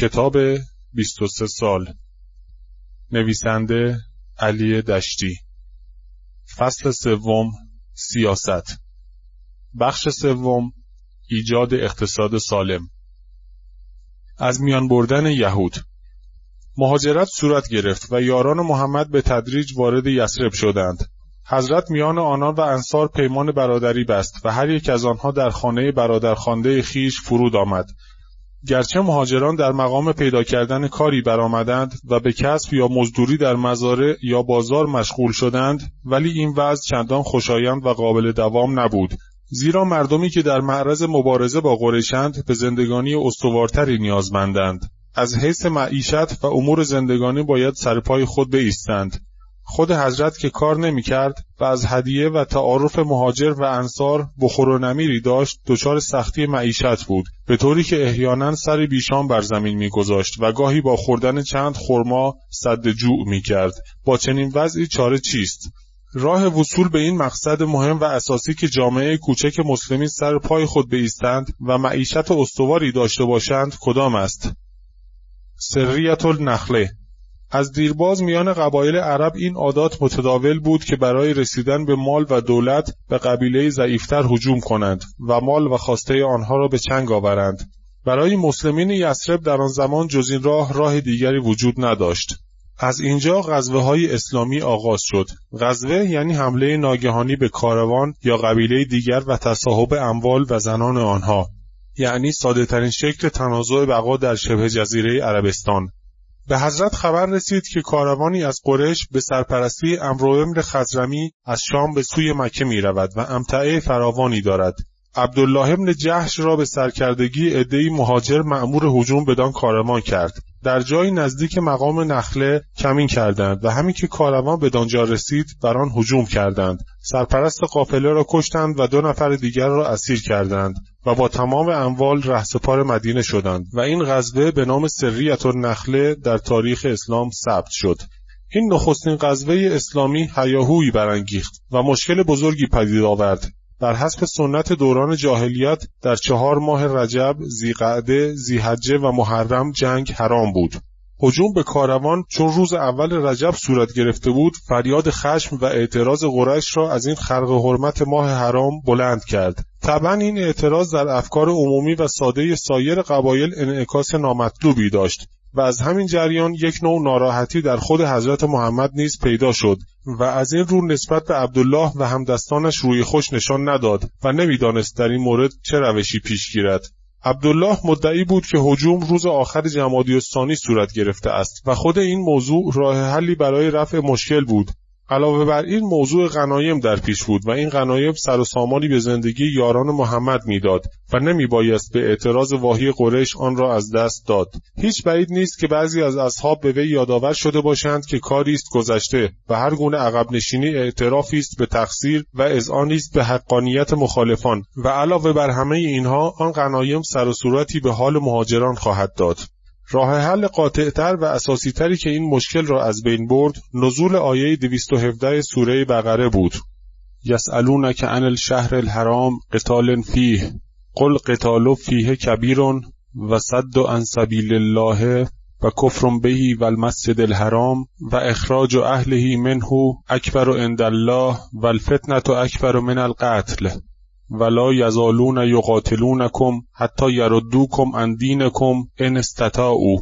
کتاب 23 سال. نویسنده علی دشتی. فصل سوم سیاست. بخش سوم ایجاد اقتصاد سالم. از میان بردن یهود. مهاجرت صورت گرفت و یاران محمد به تدریج وارد یسرب شدند. حضرت میان آنان و انصار پیمان برادری بست و هر یک از آنها در خانه برادرخوانده خیش فرود آمد. گرچه مهاجران در مقام پیدا کردن کاری برآمدند و به کسب یا مزدوری در مزارع یا بازار مشغول شدند ولی این وضع چندان خوشایند و قابل دوام نبود. زیرا مردمی که در معرض مبارزه با قریشند به زندگانی استوارتری نیازمندند. از حیث معیشت و امور زندگانی باید سرپای خود بایستند خود حضرت که کار نمی کرد و از هدیه و تعارف مهاجر و انصار بخور و نمیری داشت دچار سختی معیشت بود. به طوری که احیانا سر بیشان بر زمین میگذاشت و گاهی با خوردن چند خرما صد جوع می کرد با چنین وضعی چاره چیست؟ راه وصول به این مقصد مهم و اساسی که جامعه کوچک مسلمین سر پای خود بایستند و معیشت استواری داشته باشند کدام است؟ سریت النخله از دیرباز میان قبایل عرب این عادات متداول بود که برای رسیدن به مال و دولت به قبیله ضعیفتر هجوم کنند و مال و خواسته آنها را به چنگ آورند. برای مسلمین یسرب در آن زمان جز این راه راه دیگری وجود نداشت. از اینجا غزوه های اسلامی آغاز شد. غزوه یعنی حمله ناگهانی به کاروان یا قبیله دیگر و تصاحب اموال و زنان آنها. یعنی ساده ترین شکل تنازع بقا در شبه جزیره عربستان. به حضرت خبر رسید که کاروانی از قرش به سرپرستی امروامر خزرمی از شام به سوی مکه می رود و امتعه فراوانی دارد. عبدالله ابن جهش را به سرکردگی عدهای مهاجر معمور هجوم بدان کاروان کرد. در جایی نزدیک مقام نخله کمین کردند و همین که کاروان به دانجا رسید بر آن هجوم کردند. سرپرست قافله را کشتند و دو نفر دیگر را اسیر کردند و با تمام اموال رهسپار مدینه شدند و این غزوه به نام سریت نخله در تاریخ اسلام ثبت شد. این نخستین غزوه اسلامی هیاهویی برانگیخت و مشکل بزرگی پدید آورد. بر حسب سنت دوران جاهلیت در چهار ماه رجب، زیقعده، زیحجه و محرم جنگ حرام بود. هجوم به کاروان چون روز اول رجب صورت گرفته بود فریاد خشم و اعتراض قریش را از این خرق حرمت ماه حرام بلند کرد طبعا این اعتراض در افکار عمومی و ساده سایر قبایل انعکاس نامطلوبی داشت و از همین جریان یک نوع ناراحتی در خود حضرت محمد نیز پیدا شد و از این رو نسبت به عبدالله و همدستانش روی خوش نشان نداد و نمی‌دانست در این مورد چه روشی پیش گیرد. عبدالله مدعی بود که هجوم روز آخر جمادی صورت گرفته است و خود این موضوع راه حلی برای رفع مشکل بود. علاوه بر این موضوع غنایم در پیش بود و این غنایم سر و سامانی به زندگی یاران محمد می‌داد و نمی بایست به اعتراض واهی قریش آن را از دست داد. هیچ بعید نیست که بعضی از اصحاب به وی یادآور شده باشند که کاری است گذشته و هر گونه عقب نشینی اعترافی است به تقصیر و اذعانی است به حقانیت مخالفان و علاوه بر همه اینها آن غنایم سر و صورتی به حال مهاجران خواهد داد. راه حل قاطعتر و اساسیتری که این مشکل را از بین برد نزول آیه 217 سوره بقره بود. یسالونک عن الشهر الحرام قتال فیه قل قتال فیه کبیر و صد عن سبیل الله و کفر بهی و المسجد الحرام و اخراج اهله منه اکبر عند الله و الفتنة اکبر من القتل. ولا یزالون یقاتلونکم حتی یردوکم عن دینکم ان استطاعوا.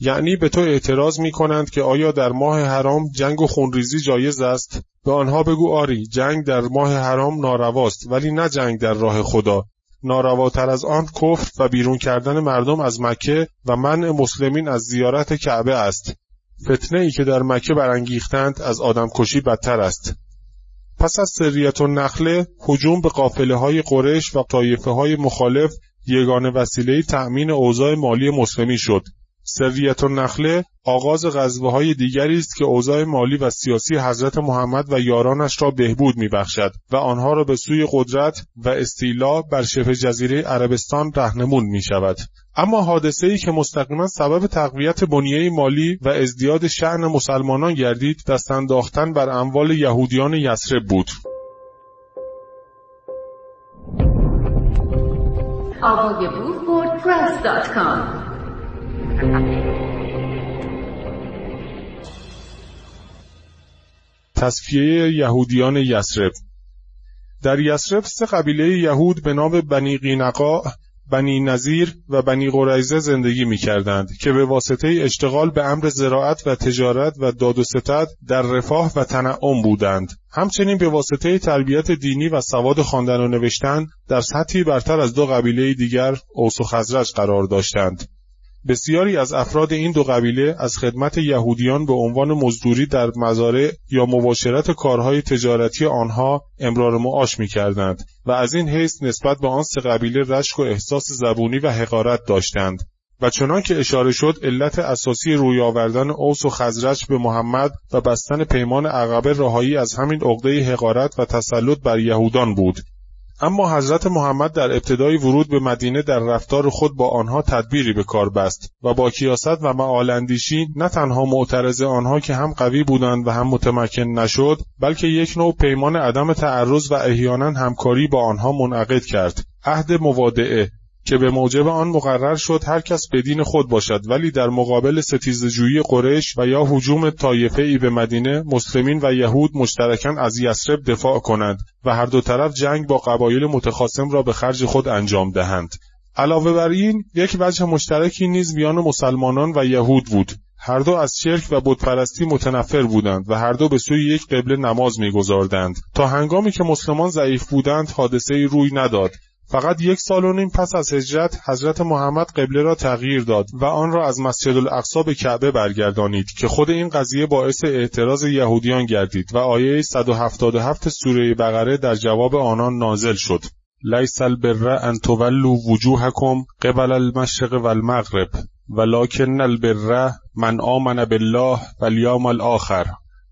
یعنی به تو اعتراض می کنند که آیا در ماه حرام جنگ و خونریزی جایز است؟ به آنها بگو آری جنگ در ماه حرام نارواست ولی نه جنگ در راه خدا. نارواتر از آن کفر و بیرون کردن مردم از مکه و منع مسلمین از زیارت کعبه است. فتنه ای که در مکه برانگیختند از آدمکشی بدتر است. پس از سریت نخله هجوم به قافله های قرش و طایفه های مخالف یگانه وسیله تأمین اوضاع مالی مسلمی شد. سریت نخله آغاز غزوه های دیگری است که اوضاع مالی و سیاسی حضرت محمد و یارانش را بهبود میبخشد و آنها را به سوی قدرت و استیلا بر شبه جزیره عربستان رهنمون می شود. اما حادثه ای که مستقیما سبب تقویت بنیه مالی و ازدیاد شعن مسلمانان گردید دست انداختن بر اموال یهودیان یسرب بود. تصفیه یهودیان یسرب در یسرب سه قبیله یهود به نام بنی قینقا، بنی نظیر و بنی قریزه زندگی می کردند که به واسطه اشتغال به امر زراعت و تجارت و داد و ستد در رفاه و تنعم بودند. همچنین به واسطه تربیت دینی و سواد خواندن و نوشتن در سطحی برتر از دو قبیله دیگر اوس و خزرج قرار داشتند. بسیاری از افراد این دو قبیله از خدمت یهودیان به عنوان مزدوری در مزارع یا مباشرت کارهای تجارتی آنها امرار معاش می کردند و از این حیث نسبت به آن سه قبیله رشک و احساس زبونی و حقارت داشتند. و چنان که اشاره شد علت اساسی روی آوردن اوس و خزرج به محمد و بستن پیمان عقبه رهایی از همین عقده حقارت و تسلط بر یهودان بود. اما حضرت محمد در ابتدای ورود به مدینه در رفتار خود با آنها تدبیری به کار بست و با کیاست و معالندیشی نه تنها معترض آنها که هم قوی بودند و هم متمکن نشد بلکه یک نوع پیمان عدم تعرض و احیانا همکاری با آنها منعقد کرد. عهد موادعه که به موجب آن مقرر شد هر کس به دین خود باشد. ولی در مقابل ستیزجویی قریش و یا حجوم طایفه ای به مدینه مسلمین و یهود مشترکاً از یسرب دفاع کنند و هر دو طرف جنگ با قبایل متخاصم را به خرج خود انجام دهند. علاوه بر این یک وجه مشترکی نیز میان مسلمانان و یهود بود. هر دو از شرک و بتپرستی متنفر بودند و هر دو به سوی یک قبله نماز میگذاردند. تا هنگامی که مسلمان ضعیف بودند حادثه روی نداد. فقط یک سال و نیم پس از هجرت حضرت محمد قبله را تغییر داد و آن را از مسجد الاقصا به کعبه برگردانید که خود این قضیه باعث اعتراض یهودیان گردید و آیه 177 سوره بقره در جواب آنان نازل شد. لیس البر ان تولوا وجوهکم قبل المشرق والمغرب ولکن البر من آمن بالله والیوم الاخر.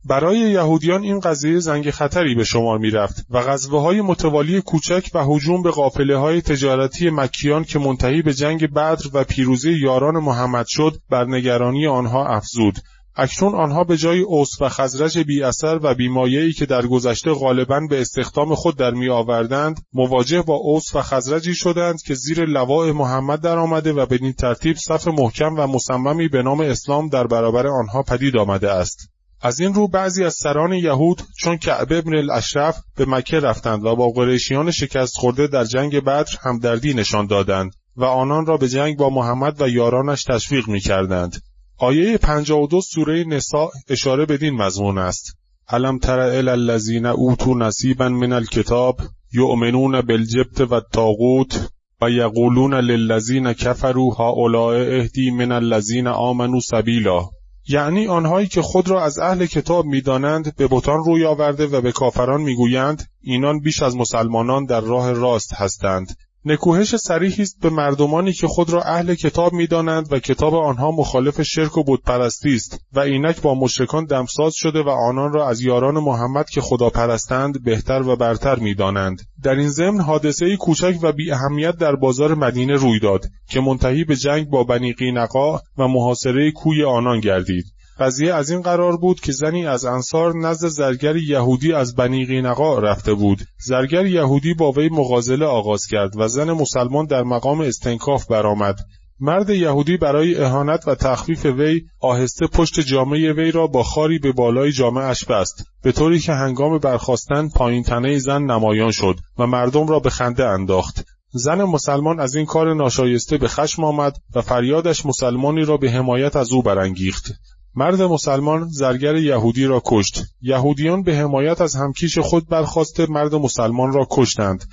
برای یهودیان این قضیه زنگ خطری به شمار می رفت و غزوه های متوالی کوچک و هجوم به قافله های تجارتی مکیان که منتهی به جنگ بدر و پیروزی یاران محمد شد بر نگرانی آنها افزود. اکنون آنها به جای اوس و خزرج بی اثر و بیمایه‌ای که در گذشته غالبا به استخدام خود در می آوردند مواجه با اوس و خزرجی شدند که زیر لواء محمد در آمده و بدین ترتیب صف محکم و مصممی به نام اسلام در برابر آنها پدید آمده است. از این رو بعضی از سران یهود چون کعبه ابن الاشرف به مکه رفتند و با قریشیان شکست خورده در جنگ بدر همدردی نشان دادند و آنان را به جنگ با محمد و یارانش تشویق می کردند. آیه 52 سوره نساء اشاره بدین مضمون است. علم تر ال الذین اوتوا نصیبا من الکتاب یؤمنون بالجبت و الطاغوت و یقولون للذین کفروا هؤلاء اهدی من الذین آمنوا سبیلا یعنی آنهایی که خود را از اهل کتاب می‌دانند به بتان روی آورده و به کافران می‌گویند اینان بیش از مسلمانان در راه راست هستند. نکوهش صریحی است به مردمانی که خود را اهل کتاب می‌دانند و کتاب آنها مخالف شرک و بتپرستی است و اینک با مشرکان دمساز شده و آنان را از یاران محمد که خدا پرستند بهتر و برتر می‌دانند. در این ضمن حادثه کوچک و بی اهمیت در بازار مدینه روی داد که منتهی به جنگ با بنی قینقا و محاصره کوی آنان گردید. قضیه از این قرار بود که زنی از انصار نزد زرگر یهودی از بنی قینقا رفته بود. زرگر یهودی با وی مغازله آغاز کرد و زن مسلمان در مقام استنکاف برآمد. مرد یهودی برای اهانت و تخفیف وی آهسته پشت جامعه وی را با خاری به بالای جامعش بست به طوری که هنگام برخواستن پایین تنه زن نمایان شد و مردم را به خنده انداخت. زن مسلمان از این کار ناشایسته به خشم آمد و فریادش مسلمانی را به حمایت از او برانگیخت. مرد مسلمان زرگر یهودی را کشت. یهودیان به حمایت از همکیش خود برخواسته مرد مسلمان را کشتند.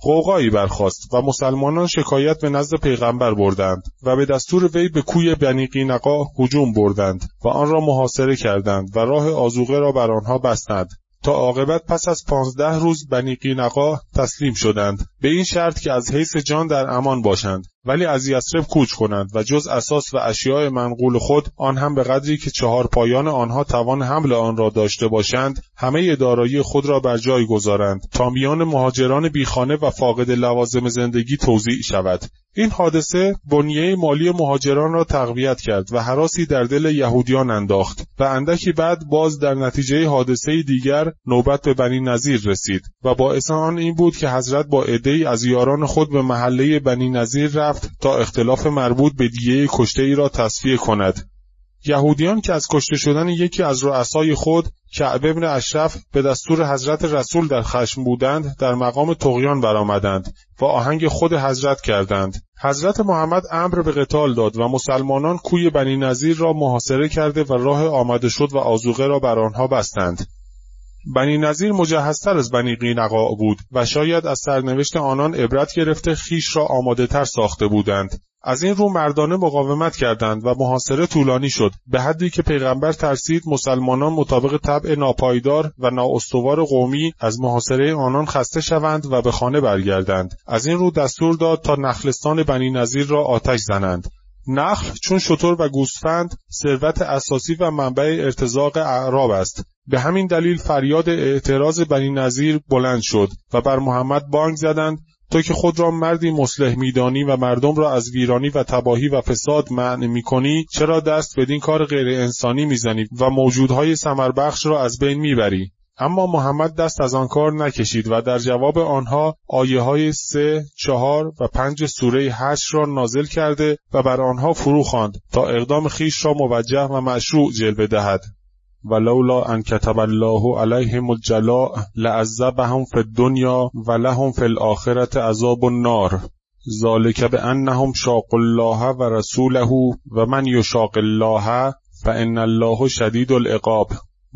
قوقایی برخاست و مسلمانان شکایت به نزد پیغمبر بردند و به دستور وی به کوی بنی قینقا هجوم بردند و آن را محاصره کردند و راه آزوقه را بر آنها بستند. تا عاقبت پس از پانزده روز بنی قینقا تسلیم شدند. به این شرط که از حیث جان در امان باشند. ولی از یسرب کوچ کنند و جز اساس و اشیاء منقول خود آن هم به قدری که چهار پایان آنها توان حمل آن را داشته باشند همه دارایی خود را بر جای گذارند. تا میان مهاجران بیخانه و فاقد لوازم زندگی توضیع شود. این حادثه بنیه مالی مهاجران را تقویت کرد و حراسی در دل یهودیان انداخت و اندکی بعد باز در نتیجه حادثه دیگر نوبت به بنی نظیر رسید و باعث آن این بود که حضرت با عدهای از یاران خود به محله بنی نظیر رفت رفت تا اختلاف مربوط به دیه کشته ای را تصفیه کند. یهودیان که از کشته شدن یکی از رؤسای خود کعب ابن اشرف به دستور حضرت رسول در خشم بودند در مقام تقیان برآمدند و آهنگ خود حضرت کردند حضرت محمد امر به قتال داد و مسلمانان کوی بنی نظیر را محاصره کرده و راه آمده شد و آزوغه را بر آنها بستند بنی نظیر مجهزتر از بنی قینقا بود و شاید از سرنوشت آنان عبرت گرفته خیش را آماده تر ساخته بودند. از این رو مردانه مقاومت کردند و محاصره طولانی شد به حدی که پیغمبر ترسید مسلمانان مطابق طبع ناپایدار و نااستوار قومی از محاصره آنان خسته شوند و به خانه برگردند. از این رو دستور داد تا نخلستان بنی نظیر را آتش زنند. نخل چون شطور و گوسفند ثروت اساسی و منبع ارتزاق اعراب است. به همین دلیل فریاد اعتراض بنی نظیر بلند شد و بر محمد بانگ زدند تو که خود را مردی مصلح میدانی و مردم را از ویرانی و تباهی و فساد منع می‌کنی چرا دست بدین کار غیر انسانی می‌زنی و موجودهای سمربخش را از بین می‌بری؟ اما محمد دست از آن کار نکشید و در جواب آنها آیه های سه، چهار و پنج سوره هشت را نازل کرده و بر آنها فرو خواند تا اقدام خیش را موجه و مشروع جلوه دهد. ولولا ان کتب الله علیهم الجلاء لعذبهم فی الدنیا و لهم فی الاخره عذاب النار ذلک بانهم شاق الله و رسوله و من یشاق الله فان الله شدید العقاب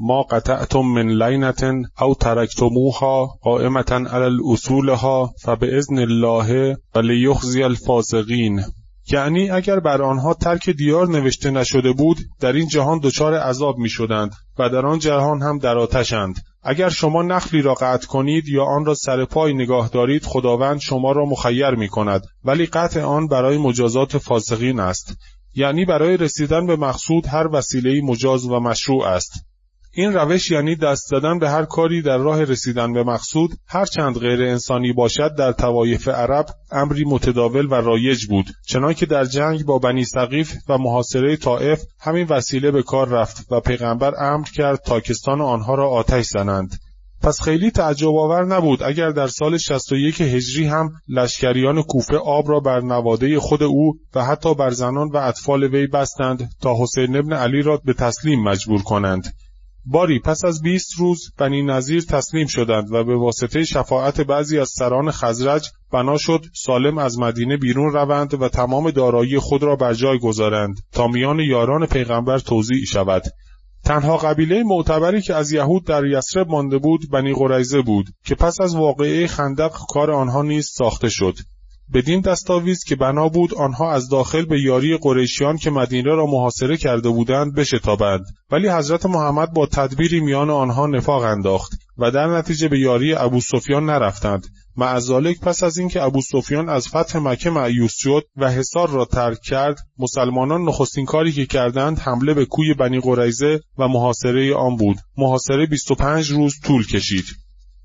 ما قطعتم من لینة او ترکتموها قائمة علی اصولها فباذن الله ولیخزی الفاسقین. یعنی اگر بر آنها ترک دیار نوشته نشده بود در این جهان دچار عذاب می شدند و در آن جهان هم در آتشند. اگر شما نخلی را قطع کنید یا آن را سر پای نگاه دارید خداوند شما را مخیر می کند ولی قطع آن برای مجازات فاسقین است. یعنی برای رسیدن به مقصود هر وسیله مجاز و مشروع است. این روش یعنی دست زدن به هر کاری در راه رسیدن به مقصود هرچند غیر انسانی باشد در توایف عرب امری متداول و رایج بود چنانکه در جنگ با بنی سقیف و محاصره طائف همین وسیله به کار رفت و پیغمبر امر کرد تاکستان آنها را آتش زنند. پس خیلی تعجب آور نبود اگر در سال 61 هجری هم لشکریان کوفه آب را بر نواده خود او و حتی بر زنان و اطفال وی بستند تا حسین ابن علی را به تسلیم مجبور کنند. باری پس از بیست روز بنی نظیر تسلیم شدند و به واسطه شفاعت بعضی از سران خزرج بنا شد سالم از مدینه بیرون روند و تمام دارایی خود را بر جای گذارند تا میان یاران پیغمبر توضیع شود. تنها قبیله معتبری که از یهود در یسرب مانده بود بنی قریزه بود که پس از واقعه خندق کار آنها نیز ساخته شد. بدین دستاویز که بنا بود آنها از داخل به یاری قریشیان که مدینه را محاصره کرده بودند بشتابند. ولی حضرت محمد با تدبیری میان آنها نفاق انداخت و در نتیجه به یاری ابو سفیان نرفتند. معذالک پس از اینکه ابو سفیان از فتح مکه معیوس شد و حصار را ترک کرد مسلمانان نخستین کاری که کردند حمله به کوی بنی قریزه و محاصره آن بود. محاصره 25 روز طول کشید.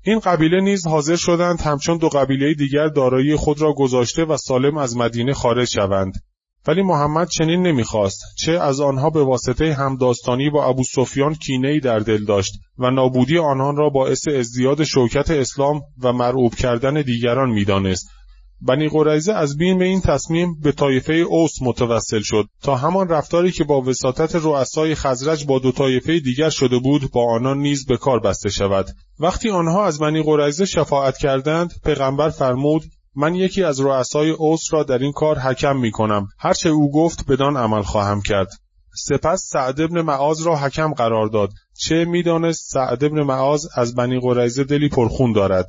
این قبیله نیز حاضر شدند همچون دو قبیله دیگر دارایی خود را گذاشته و سالم از مدینه خارج شوند. ولی محمد چنین نمی‌خواست چه از آنها به واسطه همداستانی با ابو سفیان کینهای در دل داشت و نابودی آنان را باعث ازدیاد شوکت اسلام و مرعوب کردن دیگران می‌دانست. بنی قریزه از بین این تصمیم به طایفه اوس متوسل شد. تا همان رفتاری که با وساطت رؤسای خزرج با دو طایفه دیگر شده بود با آنان نیز به کار بسته شود. وقتی آنها از بنی قریزه شفاعت کردند پیغمبر فرمود من یکی از رؤسای اوس را در این کار حکم می کنم. هرچه او گفت بدان عمل خواهم کرد. سپس سعد ابن معاذ را حکم قرار داد. چه می‌دانست سعد ابن معاذ از بنی قریزه دلی پرخون دارد؟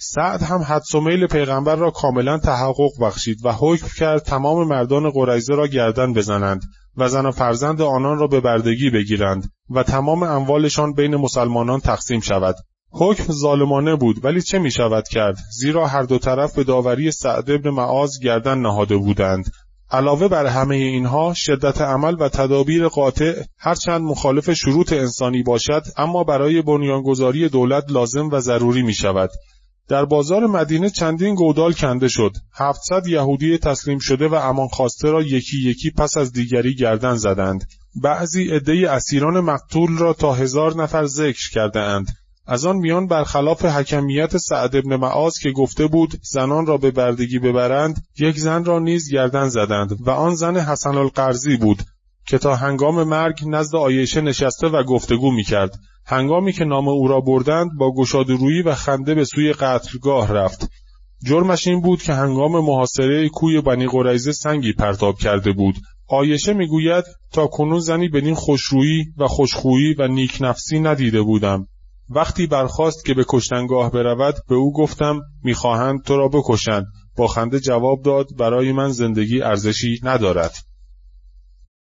سعد هم حدس و میل پیغمبر را کاملا تحقق بخشید و حکم کرد تمام مردان قریزه را گردن بزنند و زن و فرزند آنان را به بردگی بگیرند و تمام اموالشان بین مسلمانان تقسیم شود. حکم ظالمانه بود ولی چه می شود کرد؟ زیرا هر دو طرف به داوری سعد ابن معاذ گردن نهاده بودند. علاوه بر همه اینها شدت عمل و تدابیر قاطع هرچند مخالف شروط انسانی باشد اما برای بنیانگذاری دولت لازم و ضروری می شود. در بازار مدینه چندین گودال کنده شد. 700 یهودی تسلیم شده و امان خواسته را یکی یکی پس از دیگری گردن زدند. بعضی عده اسیران مقتول را تا هزار نفر ذکر کرده اند. از آن میان برخلاف حکمیت سعد ابن معاذ که گفته بود زنان را به بردگی ببرند یک زن را نیز گردن زدند و آن زن حسن القرزی بود که تا هنگام مرگ نزد آیشه نشسته و گفتگو می کرد. هنگامی که نام او را بردند با گشاد روی و خنده به سوی قتلگاه رفت. جرمش این بود که هنگام محاصره کوی بنی قریزه سنگی پرتاب کرده بود. آیشه می‌گوید تا کنون زنی بدین خوشرویی و خوشخویی و نیک نفسی ندیده بودم. وقتی برخواست که به کشتنگاه برود به او گفتم می‌خواهند تو را بکشند با خنده جواب داد برای من زندگی ارزشی ندارد